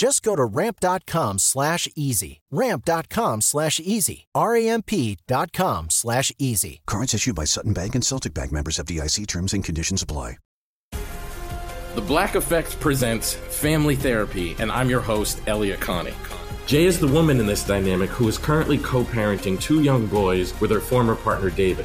Just go to ramp.com slash easy. Ramp.com slash easy. R-A-M-P.com slash easy. Cards issued by Sutton Bank and Celtic Bank members of FDIC terms and conditions apply. The Black Effect presents Family Therapy, and I'm your host, Elliot Connie. Jay is the woman in this dynamic who is currently co parenting two young boys with her former partner, David.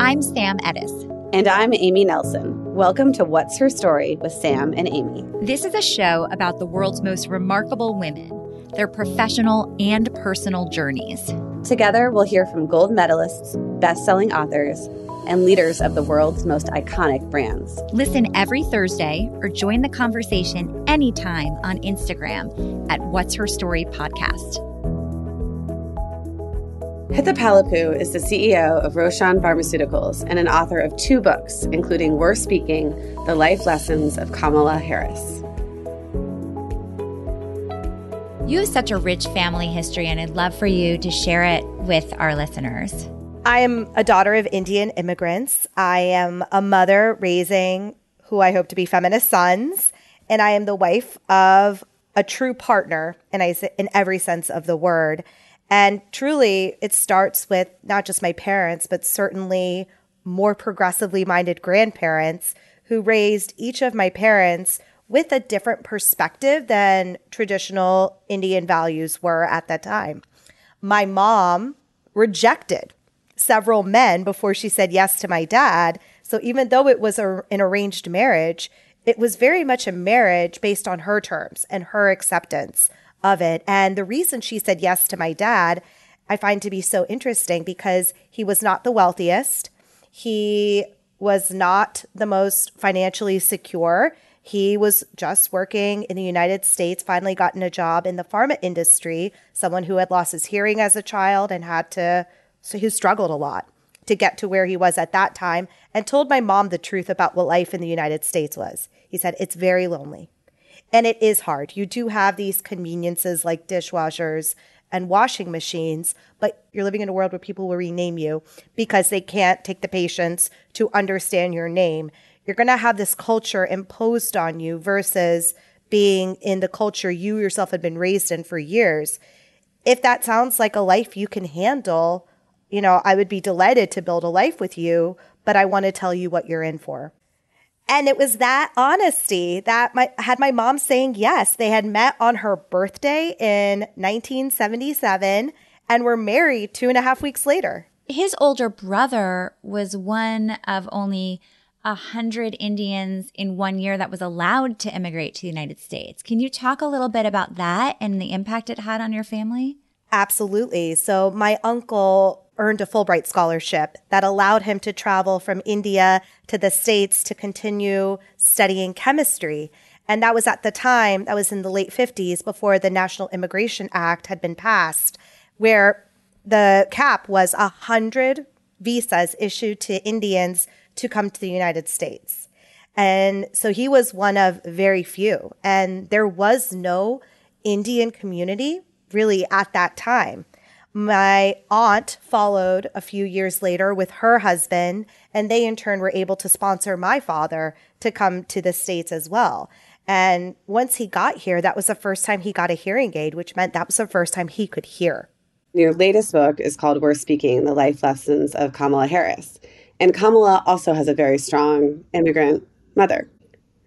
I'm Sam Ades. And I'm Amy Nelson. Welcome to What's Her Story with Sam and Amy. This is a show about the world's most remarkable women, their professional and personal journeys. Together, we'll hear from gold medalists, best selling authors, and leaders of the world's most iconic brands. Listen every Thursday or join the conversation anytime on Instagram at What's Her Story Podcast. Hitha Palepu is the CEO of Roshan Pharmaceuticals and an author of two books, including We're Speaking The Life Lessons of Kamala Harris. You have such a rich family history, and I'd love for you to share it with our listeners. I am a daughter of Indian immigrants. I am a mother raising who I hope to be feminist sons, and I am the wife of a true partner, and I in every sense of the word. And truly, it starts with not just my parents, but certainly more progressively minded grandparents who raised each of my parents with a different perspective than traditional Indian values were at that time. My mom rejected several men before she said yes to my dad. So even though it was a, an arranged marriage, it was very much a marriage based on her terms and her acceptance of it. And the reason she said yes to my dad, I find to be so interesting because he was not the wealthiest. He was not the most financially secure. He was just working in the United States, finally gotten a job in the pharma industry, someone who had lost his hearing as a child and had to, so he struggled a lot to get to where he was at that time and told my mom the truth about what life in the United States was. He said, It's very lonely. And it is hard. You do have these conveniences like dishwashers and washing machines, but you're living in a world where people will rename you because they can't take the patience to understand your name. You're going to have this culture imposed on you versus being in the culture you yourself had been raised in for years. If that sounds like a life you can handle, you know, I would be delighted to build a life with you, but I want to tell you what you're in for. And it was that honesty that my, had my mom saying yes. They had met on her birthday in 1977 and were married two and a half weeks later. His older brother was one of only a hundred Indians in one year that was allowed to immigrate to the United States. Can you talk a little bit about that and the impact it had on your family? Absolutely. So my uncle earned a Fulbright scholarship that allowed him to travel from India to the States to continue studying chemistry. And that was at the time, that was in the late 50s before the National Immigration Act had been passed, where the cap was 100 visas issued to Indians to come to the United States. And so he was one of very few. And there was no Indian community really at that time. My aunt followed a few years later with her husband, and they in turn were able to sponsor my father to come to the States as well. And once he got here, that was the first time he got a hearing aid, which meant that was the first time he could hear. Your latest book is called We're Speaking The Life Lessons of Kamala Harris. And Kamala also has a very strong immigrant mother.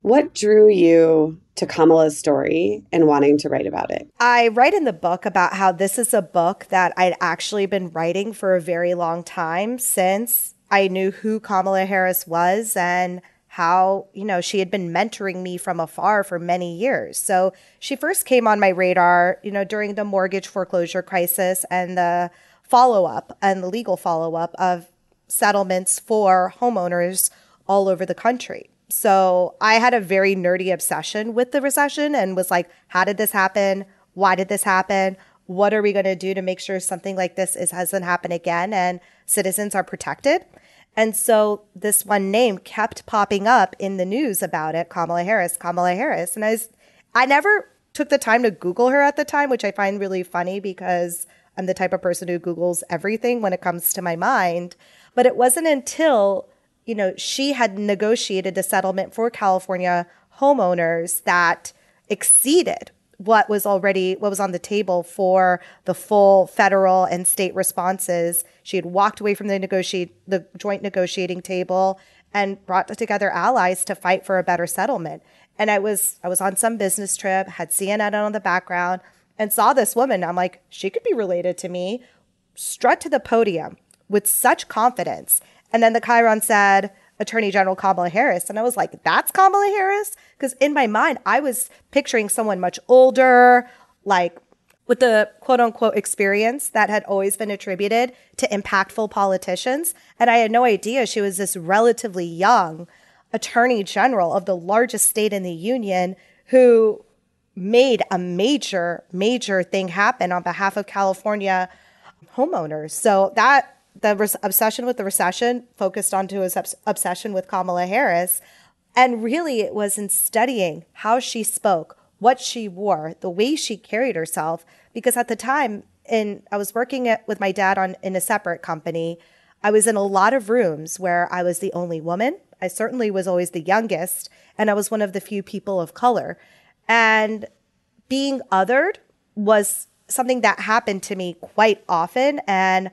What drew you to Kamala's story and wanting to write about it? I write in the book about how this is a book that I'd actually been writing for a very long time since I knew who Kamala Harris was and how, you know, she had been mentoring me from afar for many years. So she first came on my radar, you know, during the mortgage foreclosure crisis and the follow up and the legal follow up of settlements for homeowners all over the country. So I had a very nerdy obsession with the recession and was like, how did this happen? Why did this happen? What are we going to do to make sure something like this is, doesn't happen again and citizens are protected? And so this one name kept popping up in the news about it, Kamala Harris, Kamala Harris. And I was, I never took the time to Google her at the time, which I find really funny because I'm the type of person who Googles everything when it comes to my mind. But it wasn't until you know, she had negotiated a settlement for California homeowners that exceeded what was already what was on the table for the full federal and state responses. She had walked away from the negotiate the joint negotiating table and brought together allies to fight for a better settlement. And I was I was on some business trip, had CNN on the background, and saw this woman. I'm like, she could be related to me. Strut to the podium with such confidence and then the chyron said, Attorney General Kamala Harris. And I was like, that's Kamala Harris? Because in my mind, I was picturing someone much older, like with the quote unquote experience that had always been attributed to impactful politicians. And I had no idea she was this relatively young attorney general of the largest state in the union who made a major, major thing happen on behalf of California homeowners. So that the res- obsession with the recession focused onto his obs- obsession with Kamala Harris. And really, it was in studying how she spoke, what she wore, the way she carried herself. Because at the time, in I was working at, with my dad on in a separate company. I was in a lot of rooms where I was the only woman. I certainly was always the youngest, and I was one of the few people of color. And being othered was something that happened to me quite often. And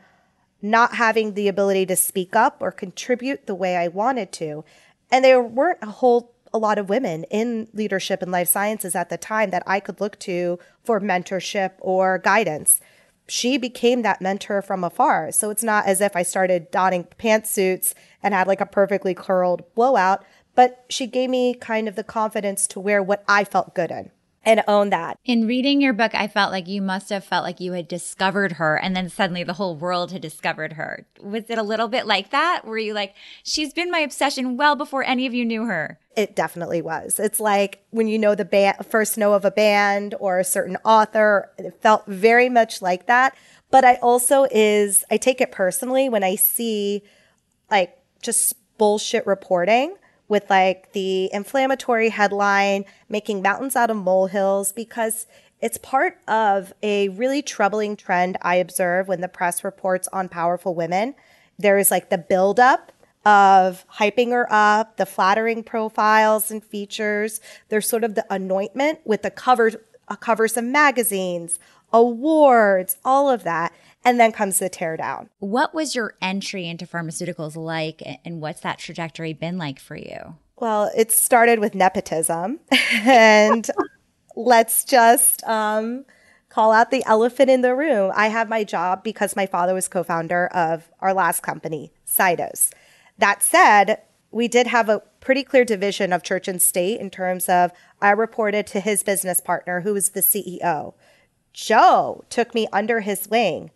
not having the ability to speak up or contribute the way I wanted to. And there weren't a whole a lot of women in leadership and life sciences at the time that I could look to for mentorship or guidance. She became that mentor from afar. So it's not as if I started donning pantsuits and had like a perfectly curled blowout, but she gave me kind of the confidence to wear what I felt good in and own that. In reading your book, I felt like you must have felt like you had discovered her and then suddenly the whole world had discovered her. Was it a little bit like that? Were you like, she's been my obsession well before any of you knew her? It definitely was. It's like when you know the band, first know of a band or a certain author, it felt very much like that. But I also is, I take it personally when I see like just bullshit reporting with like the inflammatory headline, making mountains out of molehills, because it's part of a really troubling trend I observe when the press reports on powerful women. There is like the buildup of hyping her up, the flattering profiles and features. There's sort of the anointment with the covers, uh, covers of magazines, awards, all of that. And then comes the teardown. What was your entry into pharmaceuticals like, and what's that trajectory been like for you? Well, it started with nepotism. and let's just um, call out the elephant in the room. I have my job because my father was co founder of our last company, Scidose. That said, we did have a pretty clear division of church and state in terms of I reported to his business partner, who was the CEO. Joe took me under his wing,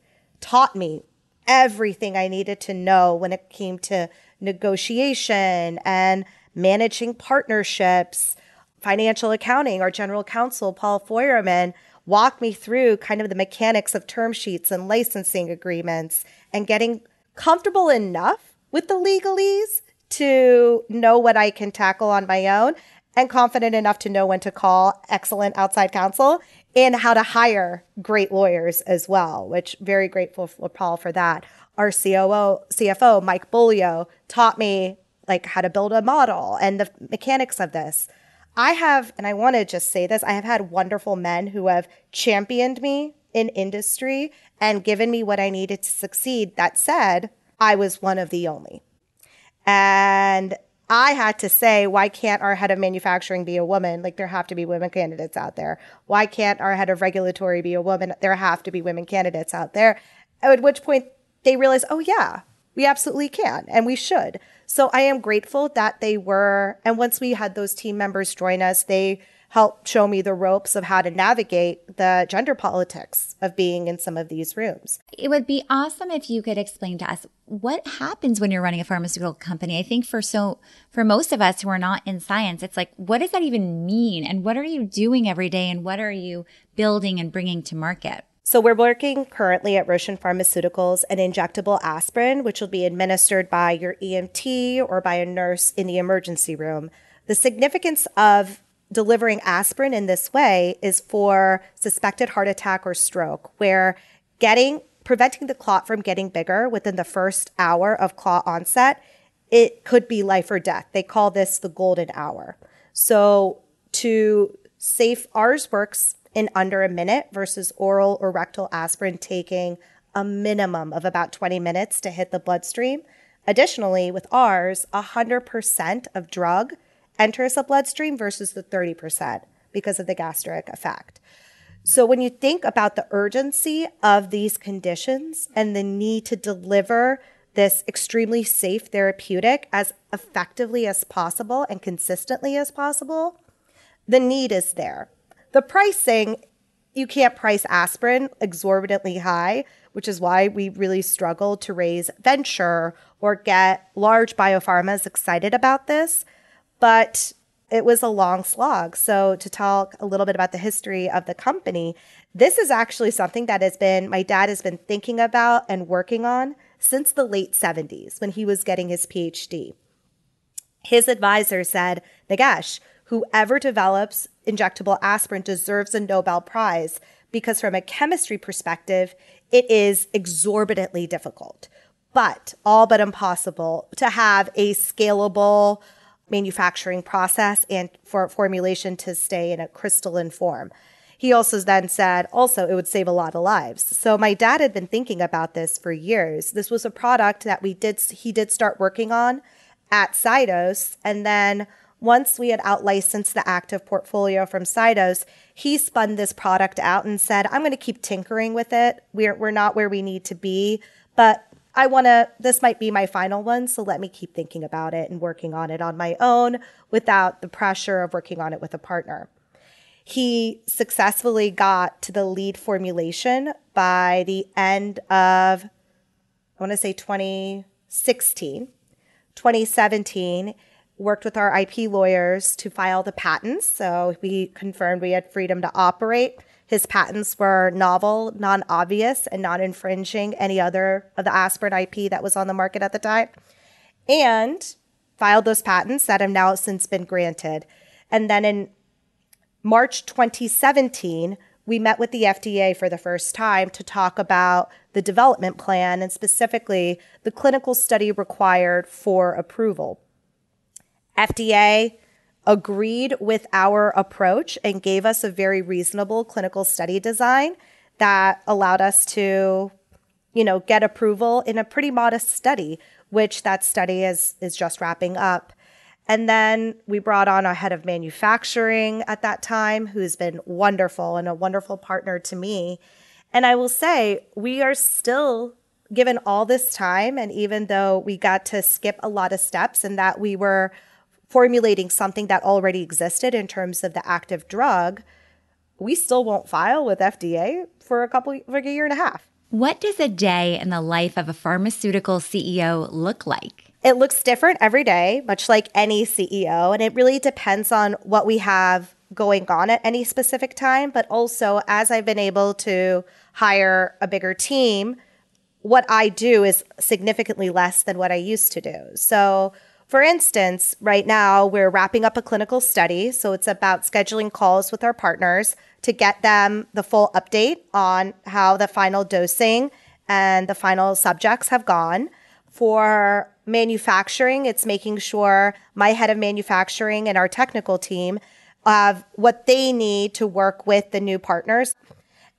taught me everything I needed to know when it came to negotiation and managing partnerships, financial accounting. Our general counsel, Paul Feuerman, walked me through kind of the mechanics of term sheets and licensing agreements and getting comfortable enough with the legalese to know what I can tackle on my own and confident enough to know when to call excellent outside counsel and how to hire great lawyers as well, which very grateful for Paul for that. Our COO, CFO, Mike Bolio taught me like how to build a model and the mechanics of this. I have, and I want to just say this, I have had wonderful men who have championed me in industry and given me what I needed to succeed. That said, I was one of the only. And I had to say, why can't our head of manufacturing be a woman? Like, there have to be women candidates out there. Why can't our head of regulatory be a woman? There have to be women candidates out there. At which point they realized, oh, yeah, we absolutely can and we should. So I am grateful that they were. And once we had those team members join us, they helped show me the ropes of how to navigate the gender politics of being in some of these rooms. It would be awesome if you could explain to us what happens when you're running a pharmaceutical company. I think for so for most of us who are not in science, it's like what does that even mean and what are you doing every day and what are you building and bringing to market? So we're working currently at Roshan Pharmaceuticals an injectable aspirin, which will be administered by your EMT or by a nurse in the emergency room. The significance of delivering aspirin in this way is for suspected heart attack or stroke, where getting preventing the clot from getting bigger within the first hour of clot onset, it could be life or death. They call this the golden hour. So to safe ours works in under a minute versus oral or rectal aspirin taking a minimum of about 20 minutes to hit the bloodstream. Additionally, with ours, 100% of drug enters the bloodstream versus the 30% because of the gastric effect. So when you think about the urgency of these conditions and the need to deliver this extremely safe therapeutic as effectively as possible and consistently as possible, the need is there. The pricing, you can't price aspirin exorbitantly high, which is why we really struggle to raise venture or get large biopharmas excited about this but it was a long slog. So, to talk a little bit about the history of the company, this is actually something that has been, my dad has been thinking about and working on since the late 70s when he was getting his PhD. His advisor said, Nagesh, whoever develops injectable aspirin deserves a Nobel Prize because, from a chemistry perspective, it is exorbitantly difficult, but all but impossible to have a scalable, manufacturing process and for formulation to stay in a crystalline form. He also then said also it would save a lot of lives. So my dad had been thinking about this for years. This was a product that we did he did start working on at Scidose and then once we had out licensed the active portfolio from Scidose, he spun this product out and said, I'm going to keep tinkering with it. We're, we're not where we need to be, but I want to, this might be my final one. So let me keep thinking about it and working on it on my own without the pressure of working on it with a partner. He successfully got to the lead formulation by the end of, I want to say 2016. 2017, worked with our IP lawyers to file the patents. So we confirmed we had freedom to operate his patents were novel, non obvious, and not infringing any other of the aspirin IP that was on the market at the time. And filed those patents that have now since been granted. And then in March 2017, we met with the FDA for the first time to talk about the development plan and specifically the clinical study required for approval. FDA agreed with our approach and gave us a very reasonable clinical study design that allowed us to you know get approval in a pretty modest study which that study is is just wrapping up. And then we brought on our head of manufacturing at that time who's been wonderful and a wonderful partner to me. And i will say we are still given all this time and even though we got to skip a lot of steps and that we were formulating something that already existed in terms of the active drug, we still won't file with FDA for a couple for a year and a half. What does a day in the life of a pharmaceutical CEO look like? It looks different every day, much like any CEO, and it really depends on what we have going on at any specific time, but also as I've been able to hire a bigger team, what I do is significantly less than what I used to do. So for instance, right now we're wrapping up a clinical study. So it's about scheduling calls with our partners to get them the full update on how the final dosing and the final subjects have gone. For manufacturing, it's making sure my head of manufacturing and our technical team have what they need to work with the new partners.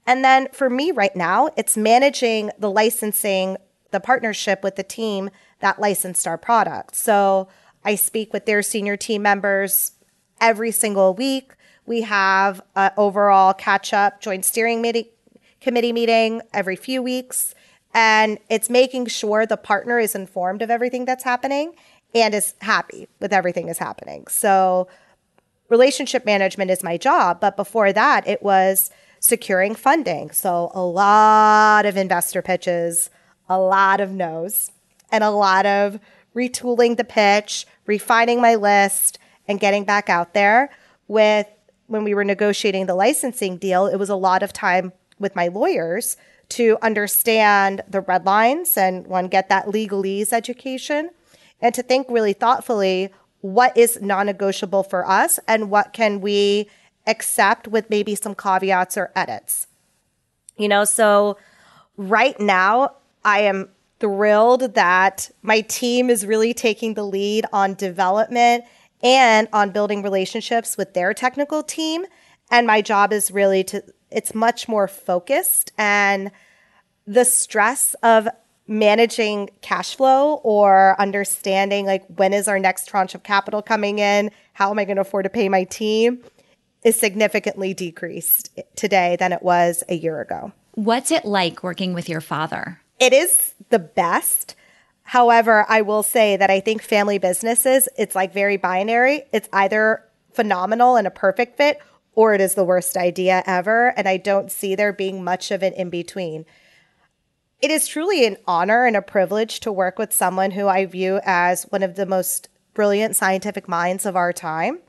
And then for me right now, it's managing the licensing, the partnership with the team that licensed our product. So I speak with their senior team members every single week. We have an overall catch up joint steering committee meeting every few weeks. And it's making sure the partner is informed of everything that's happening and is happy with everything that's happening. So relationship management is my job. But before that, it was securing funding. So a lot of investor pitches, a lot of no's and a lot of retooling the pitch, refining my list, and getting back out there. With when we were negotiating the licensing deal, it was a lot of time with my lawyers to understand the red lines and one get that legalese education and to think really thoughtfully what is non-negotiable for us and what can we accept with maybe some caveats or edits. You know, so right now I am thrilled that my team is really taking the lead on development and on building relationships with their technical team. And my job is really to, it's much more focused and the stress of managing cash flow or understanding like when is our next tranche of capital coming in? How am I going to afford to pay my team? Is significantly decreased today than it was a year ago. What's it like working with your father? It is the best. However, I will say that I think family businesses, it's like very binary. It's either phenomenal and a perfect fit or it is the worst idea ever. And I don't see there being much of an in between. It is truly an honor and a privilege to work with someone who I view as one of the most brilliant scientific minds of our time.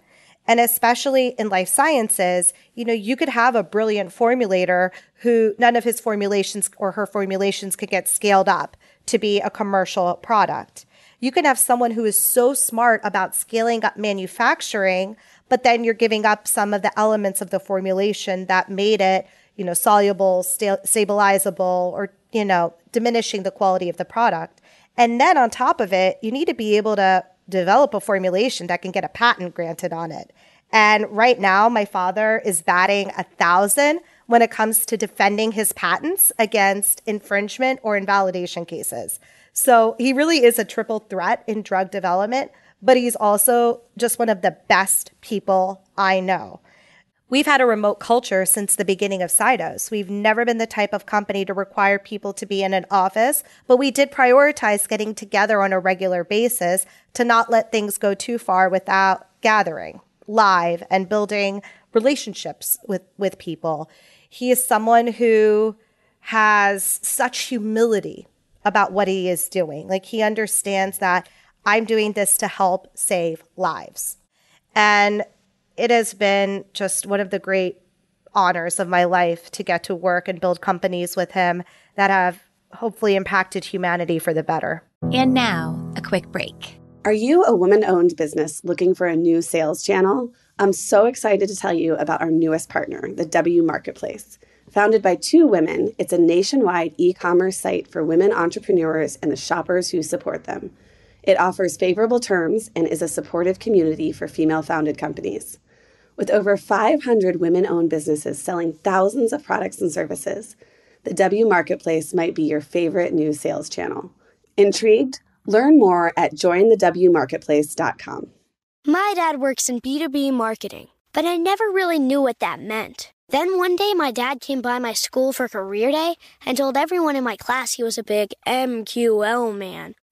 And especially in life sciences, you know, you could have a brilliant formulator who none of his formulations or her formulations could get scaled up to be a commercial product. You can have someone who is so smart about scaling up manufacturing, but then you're giving up some of the elements of the formulation that made it, you know, soluble, sta- stabilizable, or, you know, diminishing the quality of the product. And then on top of it, you need to be able to develop a formulation that can get a patent granted on it. And right now, my father is batting a thousand when it comes to defending his patents against infringement or invalidation cases. So he really is a triple threat in drug development, but he's also just one of the best people I know. We've had a remote culture since the beginning of Scidose. We've never been the type of company to require people to be in an office, but we did prioritize getting together on a regular basis to not let things go too far without gathering live and building relationships with, with people. He is someone who has such humility about what he is doing. Like he understands that I'm doing this to help save lives. And it has been just one of the great honors of my life to get to work and build companies with him that have hopefully impacted humanity for the better. And now, a quick break. Are you a woman owned business looking for a new sales channel? I'm so excited to tell you about our newest partner, the W Marketplace. Founded by two women, it's a nationwide e commerce site for women entrepreneurs and the shoppers who support them. It offers favorable terms and is a supportive community for female founded companies. With over 500 women owned businesses selling thousands of products and services, the W Marketplace might be your favorite new sales channel. Intrigued? Learn more at jointhewmarketplace.com. My dad works in B2B marketing, but I never really knew what that meant. Then one day, my dad came by my school for career day and told everyone in my class he was a big MQL man.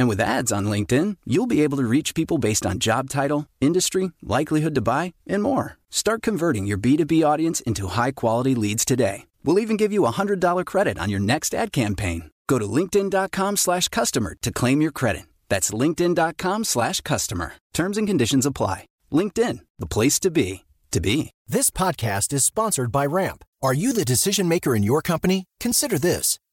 And with ads on LinkedIn, you'll be able to reach people based on job title, industry, likelihood to buy, and more. Start converting your B2B audience into high quality leads today. We'll even give you a $100 credit on your next ad campaign. Go to linkedin.com slash customer to claim your credit. That's linkedin.com slash customer. Terms and conditions apply. LinkedIn, the place to be, to be. This podcast is sponsored by Ramp. Are you the decision maker in your company? Consider this.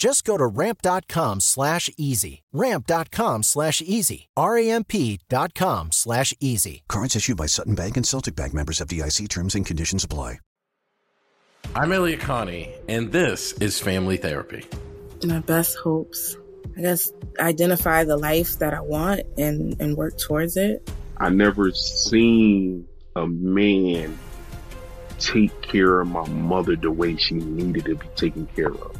Just go to ramp.com slash easy. Ramp.com slash easy. R-A-M-P.com slash easy. Cards issued by Sutton Bank and Celtic Bank members FDIC terms and conditions apply. I'm Elliot Connie, and this is Family Therapy. My best hopes. I guess identify the life that I want and, and work towards it. I never seen a man take care of my mother the way she needed to be taken care of.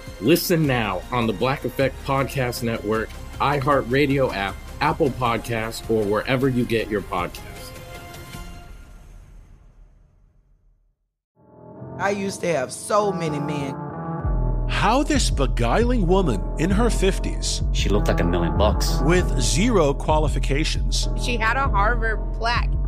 Listen now on the Black Effect Podcast Network, iHeartRadio app, Apple Podcasts, or wherever you get your podcasts. I used to have so many men. How this beguiling woman in her 50s, She looked like a million bucks. with zero qualifications, She had a Harvard plaque.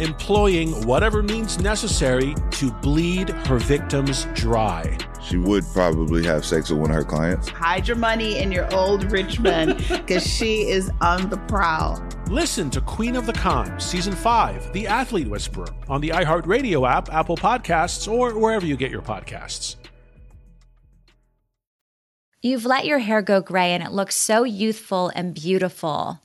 Employing whatever means necessary to bleed her victims dry. She would probably have sex with one of her clients. Hide your money in your old rich man because she is on the prowl. Listen to Queen of the Con, Season 5, The Athlete Whisperer, on the iHeartRadio app, Apple Podcasts, or wherever you get your podcasts. You've let your hair go gray and it looks so youthful and beautiful.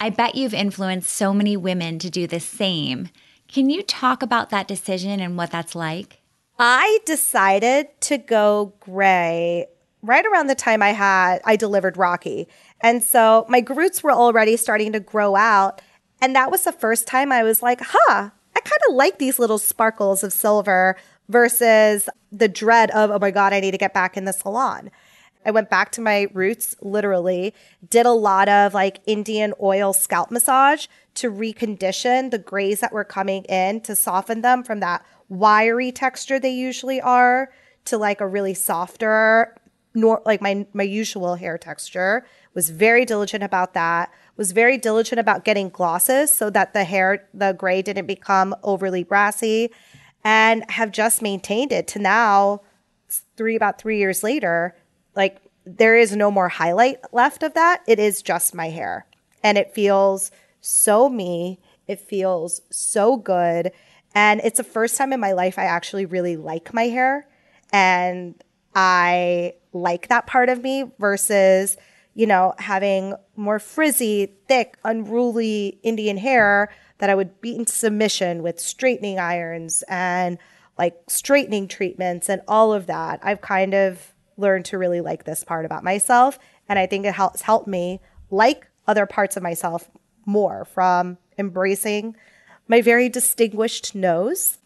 I bet you've influenced so many women to do the same. Can you talk about that decision and what that's like? I decided to go gray right around the time I had I delivered Rocky. And so my roots were already starting to grow out. And that was the first time I was like, huh, I kind of like these little sparkles of silver versus the dread of, oh my God, I need to get back in the salon. I went back to my roots, literally, did a lot of like Indian oil scalp massage to recondition the grays that were coming in to soften them from that wiry texture they usually are to like a really softer, nor like my my usual hair texture. Was very diligent about that. Was very diligent about getting glosses so that the hair, the gray didn't become overly brassy, and have just maintained it to now, three about three years later. Like there is no more highlight left of that. It is just my hair, and it feels so me. It feels so good. And it's the first time in my life I actually really like my hair. And I like that part of me versus, you know, having more frizzy, thick, unruly Indian hair that I would beat into submission with straightening irons and like straightening treatments and all of that. I've kind of learned to really like this part about myself. And I think it helps help me like other parts of myself more from embracing my very distinguished nose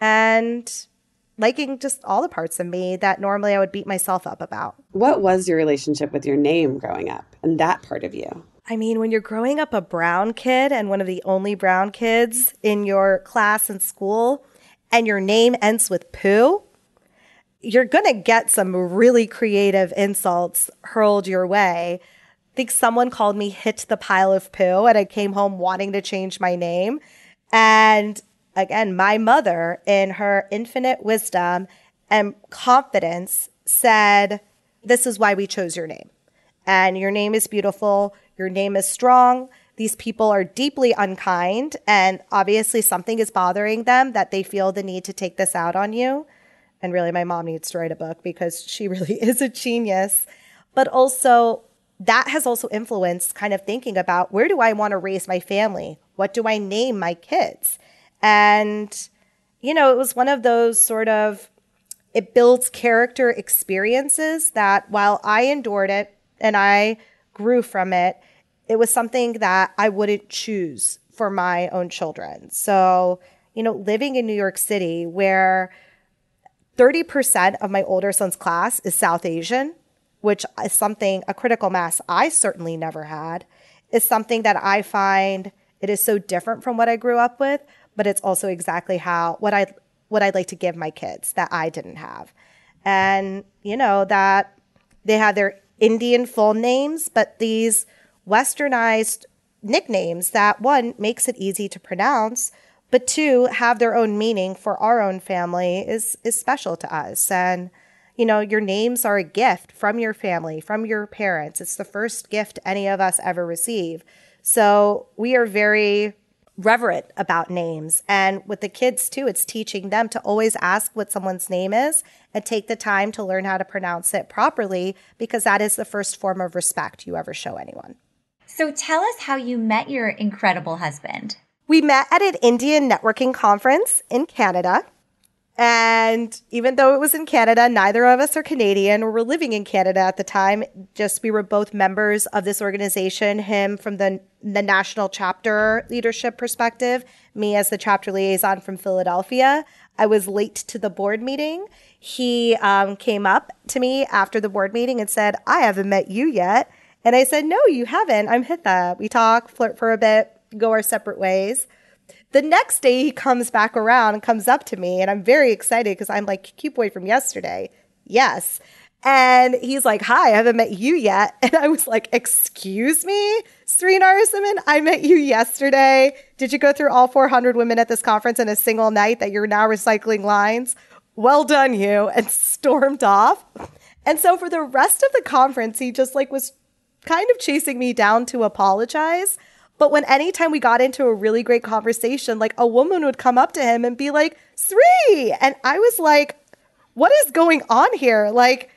and liking just all the parts of me that normally I would beat myself up about. What was your relationship with your name growing up and that part of you? I mean, when you're growing up a brown kid and one of the only brown kids in your class and school, and your name ends with poo, you're going to get some really creative insults hurled your way. I think someone called me hit the pile of poo, and I came home wanting to change my name. And again, my mother, in her infinite wisdom and confidence, said, This is why we chose your name. And your name is beautiful. Your name is strong. These people are deeply unkind. And obviously, something is bothering them that they feel the need to take this out on you. And really, my mom needs to write a book because she really is a genius. But also, that has also influenced kind of thinking about where do I want to raise my family? What do I name my kids? And, you know, it was one of those sort of, it builds character experiences that while I endured it and I grew from it, it was something that I wouldn't choose for my own children. So, you know, living in New York City where 30% of my older son's class is South Asian, which is something, a critical mass I certainly never had, is something that I find it is so different from what I grew up with, but it's also exactly how what I what I'd like to give my kids that I didn't have. And you know that they have their Indian full names, but these westernized nicknames that one makes it easy to pronounce, but two have their own meaning for our own family is is special to us. And you know, your names are a gift from your family, from your parents. It's the first gift any of us ever receive. So we are very reverent about names. And with the kids too, it's teaching them to always ask what someone's name is and take the time to learn how to pronounce it properly because that is the first form of respect you ever show anyone. So tell us how you met your incredible husband. We met at an Indian networking conference in Canada. And even though it was in Canada, neither of us are Canadian or were living in Canada at the time. Just we were both members of this organization, him from the, the national chapter leadership perspective, me as the chapter liaison from Philadelphia. I was late to the board meeting. He um, came up to me after the board meeting and said, I haven't met you yet. And I said, No, you haven't. I'm Hitha. We talk, flirt for a bit, go our separate ways. The next day he comes back around and comes up to me and I'm very excited because I'm like, cute boy from yesterday. Yes. And he's like, Hi, I haven't met you yet. And I was like, Excuse me, Sri Narasimhan, I met you yesterday. Did you go through all 400 women at this conference in a single night that you're now recycling lines? Well done, you. And stormed off. And so for the rest of the conference, he just like was kind of chasing me down to apologize. But when anytime we got into a really great conversation, like a woman would come up to him and be like, Sri. And I was like, what is going on here? Like,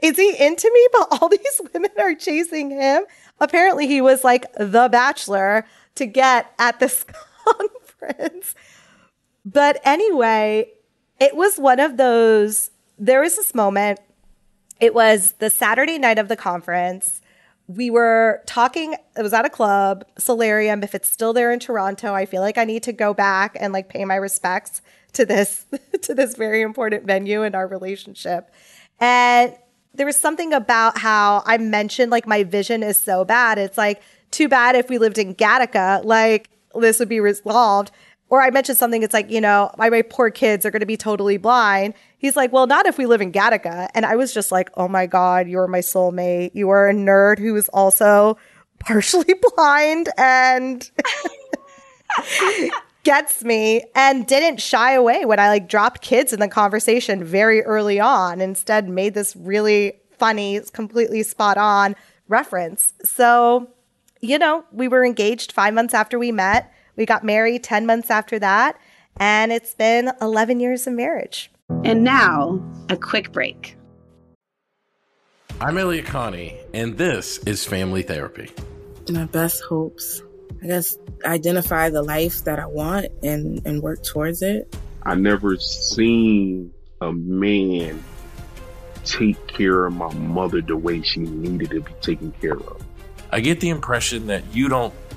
is he into me? But all these women are chasing him. Apparently, he was like the bachelor to get at this conference. But anyway, it was one of those. There was this moment. It was the Saturday night of the conference we were talking it was at a club solarium. If it's still there in toronto i feel like i need to go back and like pay my respects to this to this very important venue in our relationship. And there was something about how i mentioned like my vision is so bad. It's like too bad if we lived in gattaca like this would be resolved or I mentioned something, it's like, you know, my, poor kids are going to be totally blind. He's like, well, not if we live in Gattaca. And I was just like, oh my God, you're my soulmate. You are a nerd who is also partially blind and gets me and didn't shy away when I like dropped kids in the conversation very early on. Instead, made this really funny, completely spot on reference. So, you know, we were engaged five months after we met we got married 10 months after that, and it's been 11 years of marriage. And now, a quick break. I'm Elliot Connie, and this is Family Therapy. My best hopes. I guess identify the life that I want and, and work towards it. I never seen a man take care of my mother the way she needed to be taken care of. I get the impression that you don't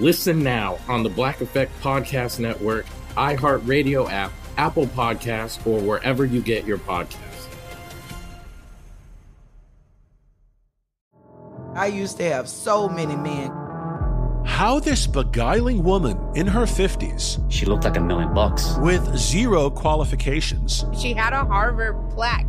Listen now on the Black Effect Podcast Network, iHeartRadio app, Apple Podcasts, or wherever you get your podcasts. I used to have so many men. How this beguiling woman in her 50s, she looked like a million bucks, with zero qualifications, she had a Harvard plaque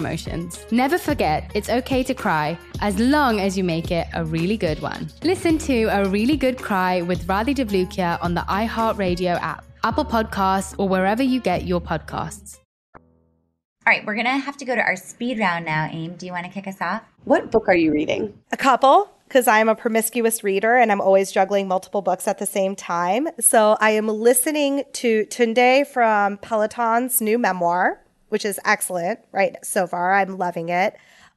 emotions. Never forget, it's okay to cry as long as you make it a really good one. Listen to A Really Good Cry with Radhi Devlukia on the iHeartRadio app, Apple Podcasts, or wherever you get your podcasts. All right, we're going to have to go to our speed round now. Aim, do you want to kick us off? What book are you reading? A couple, because I'm a promiscuous reader and I'm always juggling multiple books at the same time. So I am listening to Tunde from Peloton's new memoir, which is excellent, right? So far, I'm loving it.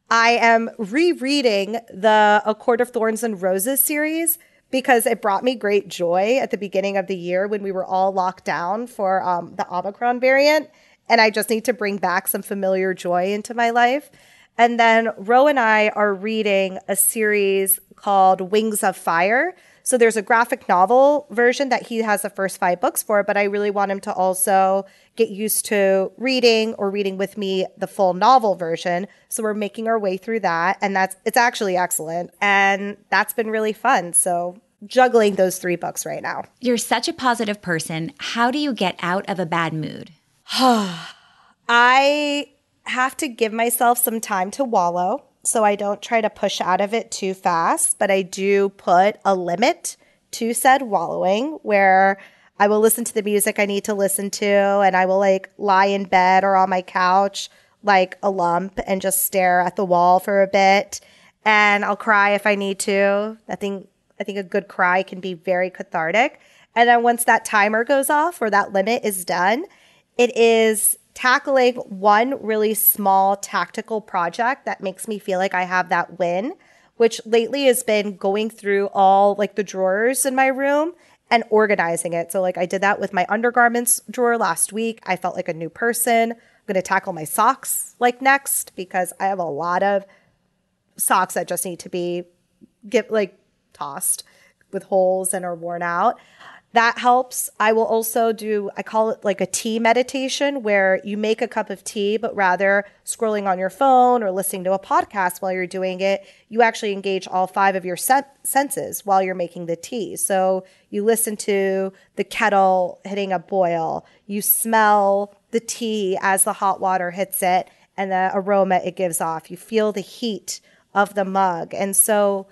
I am rereading the A Court of Thorns and Roses series because it brought me great joy at the beginning of the year when we were all locked down for um, the Omicron variant. And I just need to bring back some familiar joy into my life. And then Ro and I are reading a series called Wings of Fire. So there's a graphic novel version that he has the first five books for, but I really want him to also get used to reading or reading with me the full novel version. So we're making our way through that. And that's, it's actually excellent. And that's been really fun. So juggling those three books right now. You're such a positive person. How do you get out of a bad mood? I have to give myself some time to wallow. So I don't try to push out of it too fast, but I do put a limit to said wallowing where I will listen to the music I need to listen to and I will like lie in bed or on my couch like a lump and just stare at the wall for a bit and I'll cry if I need to. I think I think a good cry can be very cathartic. And then once that timer goes off or that limit is done, it is tackling one really small tactical project that makes me feel like I have that win, which lately has been going through all like the drawers in my room and organizing it. So like I did that with my undergarments drawer last week. I felt like a new person. I'm going to tackle my socks like next because I have a lot of socks that just need to be get like tossed with holes and are worn out. That helps. I will also do, I call it like a tea meditation where you make a cup of tea, but rather scrolling on your phone or listening to a podcast while you're doing it, you actually engage all five of your senses while you're making the tea. So you listen to the kettle hitting a boil, you smell the tea as the hot water hits it and the aroma it gives off. You feel the heat of the mug. And so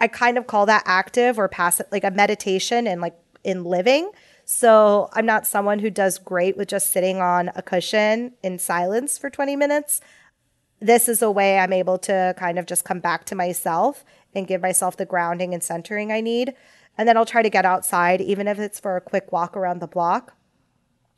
I kind of call that active or passive, like a meditation and like in living. So I'm not someone who does great with just sitting on a cushion in silence for 20 minutes. This is a way I'm able to kind of just come back to myself and give myself the grounding and centering I need. And then I'll try to get outside, even if it's for a quick walk around the block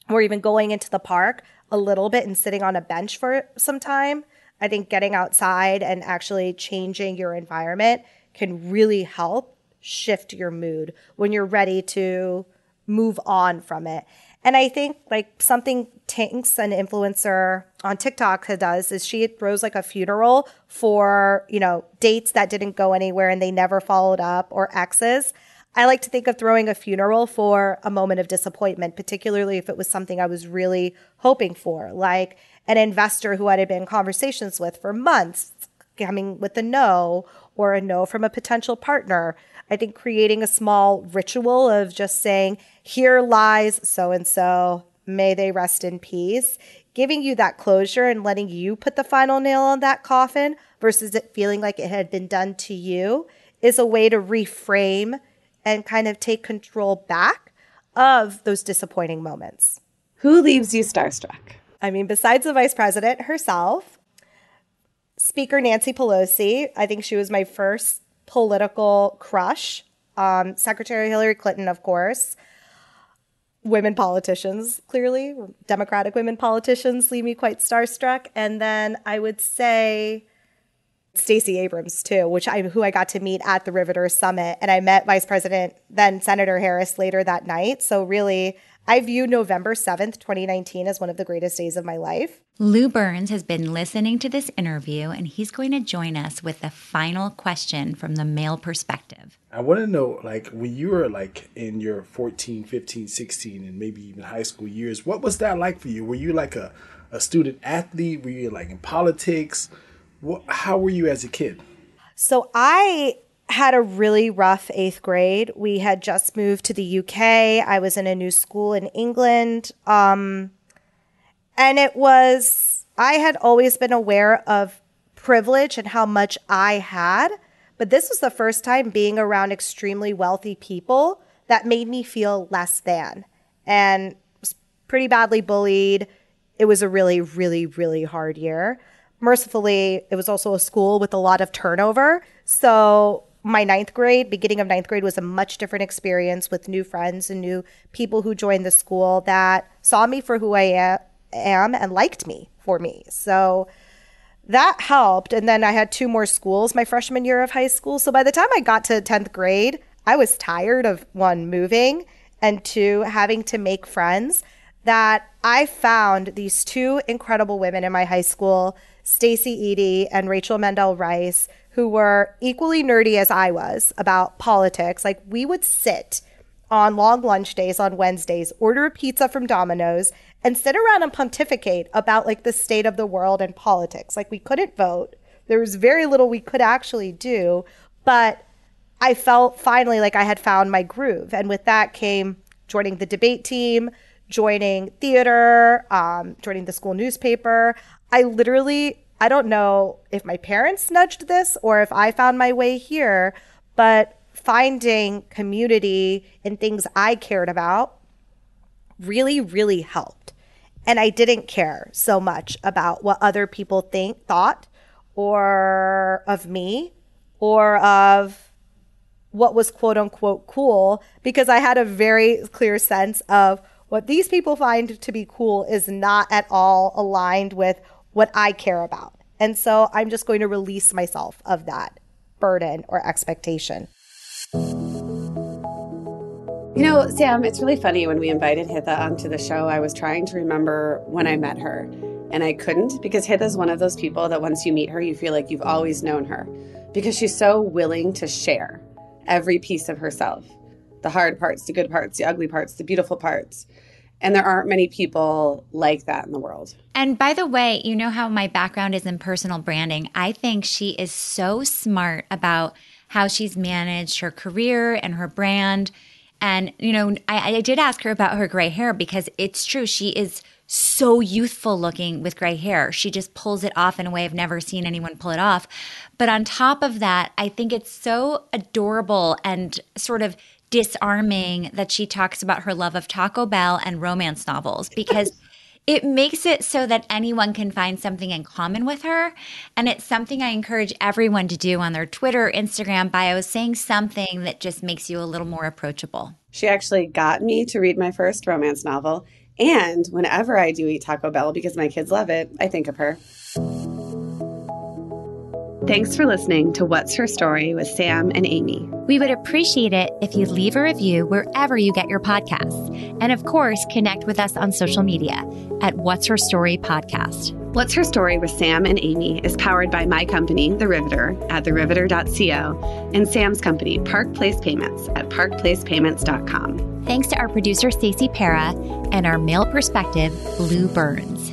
or even going into the park a little bit and sitting on a bench for some time. I think getting outside and actually changing your environment can really help shift your mood when you're ready to move on from it. And I think like something Tinx, an influencer on TikTok, does is she throws like a funeral for, you know, dates that didn't go anywhere and they never followed up or exes. I like to think of throwing a funeral for a moment of disappointment, particularly if it was something I was really hoping for, like an investor who I had been in conversations with for months coming with a no or a no from a potential partner. I think creating a small ritual of just saying, here lies so and so, may they rest in peace, giving you that closure and letting you put the final nail on that coffin versus it feeling like it had been done to you is a way to reframe and kind of take control back of those disappointing moments. Who leaves you starstruck? I mean, besides the vice president herself, Speaker Nancy Pelosi, I think she was my first political crush. Um, Secretary Hillary Clinton, of course. Women politicians, clearly. Democratic women politicians leave me quite starstruck. And then I would say Stacey Abrams too, which I who I got to meet at the Riveter Summit, and I met Vice President then Senator Harris later that night. So really, I view November 7th, 2019 as one of the greatest days of my life. Lou Burns has been listening to this interview and he's going to join us with the final question from the male perspective. I want to know like when you were like in your 14, 15, 16 and maybe even high school years, what was that like for you? Were you like a, a student athlete? Were you like in politics? What, how were you as a kid? So I had a really rough eighth grade. We had just moved to the UK. I was in a new school in England. Um, and it was, I had always been aware of privilege and how much I had. But this was the first time being around extremely wealthy people that made me feel less than and was pretty badly bullied, it was a really, really, really hard year. Mercifully, it was also a school with a lot of turnover. So my ninth grade, beginning of ninth grade, was a much different experience with new friends and new people who joined the school that saw me for who I am and liked me for me. So that helped. And then I had two more schools my freshman year of high school. So by the time I got to 10th grade, I was tired of one, moving, and two, having to make friends. That I found these two incredible women in my high school, Stacy Eady and Rachel Mendel Rice, who were equally nerdy as I was about politics. Like we would sit on long lunch days on Wednesdays, order a pizza from Domino's, and sit around and pontificate about like the state of the world and politics. Like we couldn't vote. There was very little we could actually do, but I felt finally like I had found my groove. And with that came joining the debate team, joining theater, um, joining the school newspaper. I literally, I don't know if my parents nudged this or if I found my way here, but finding community in things I cared about really, really helped. And I didn't care so much about what other people think, thought, or of me, or of what was quote unquote cool because I had a very clear sense of what these people find to be cool is not at all aligned with what I care about. And so I'm just going to release myself of that burden or expectation. You know, Sam, it's really funny when we invited Hitha onto the show, I was trying to remember when I met her. And I couldn't because Hitha's one of those people that once you meet her, you feel like you've always known her because she's so willing to share every piece of herself the hard parts, the good parts, the ugly parts, the beautiful parts. And there aren't many people like that in the world. And by the way, you know how my background is in personal branding. I think she is so smart about how she's managed her career and her brand. And, you know, I, I did ask her about her gray hair because it's true. She is so youthful looking with gray hair. She just pulls it off in a way I've never seen anyone pull it off. But on top of that, I think it's so adorable and sort of disarming that she talks about her love of Taco Bell and romance novels because it makes it so that anyone can find something in common with her. And it's something I encourage everyone to do on their Twitter, Instagram bios, saying something that just makes you a little more approachable. She actually got me to read my first romance novel. And whenever I do eat Taco Bell, because my kids love it, I think of her. Thanks for listening to What's Her Story with Sam and Amy. We would appreciate it if you leave a review wherever you get your podcasts. And of course, connect with us on social media at What's Her Story Podcast. What's Her Story with Sam and Amy is powered by my company, The Riveter, at theriveter.co, and Sam's company, Park Place Payments, at parkplacepayments.com. Thanks to our producer, Stacey Para, and our male perspective, Lou Burns.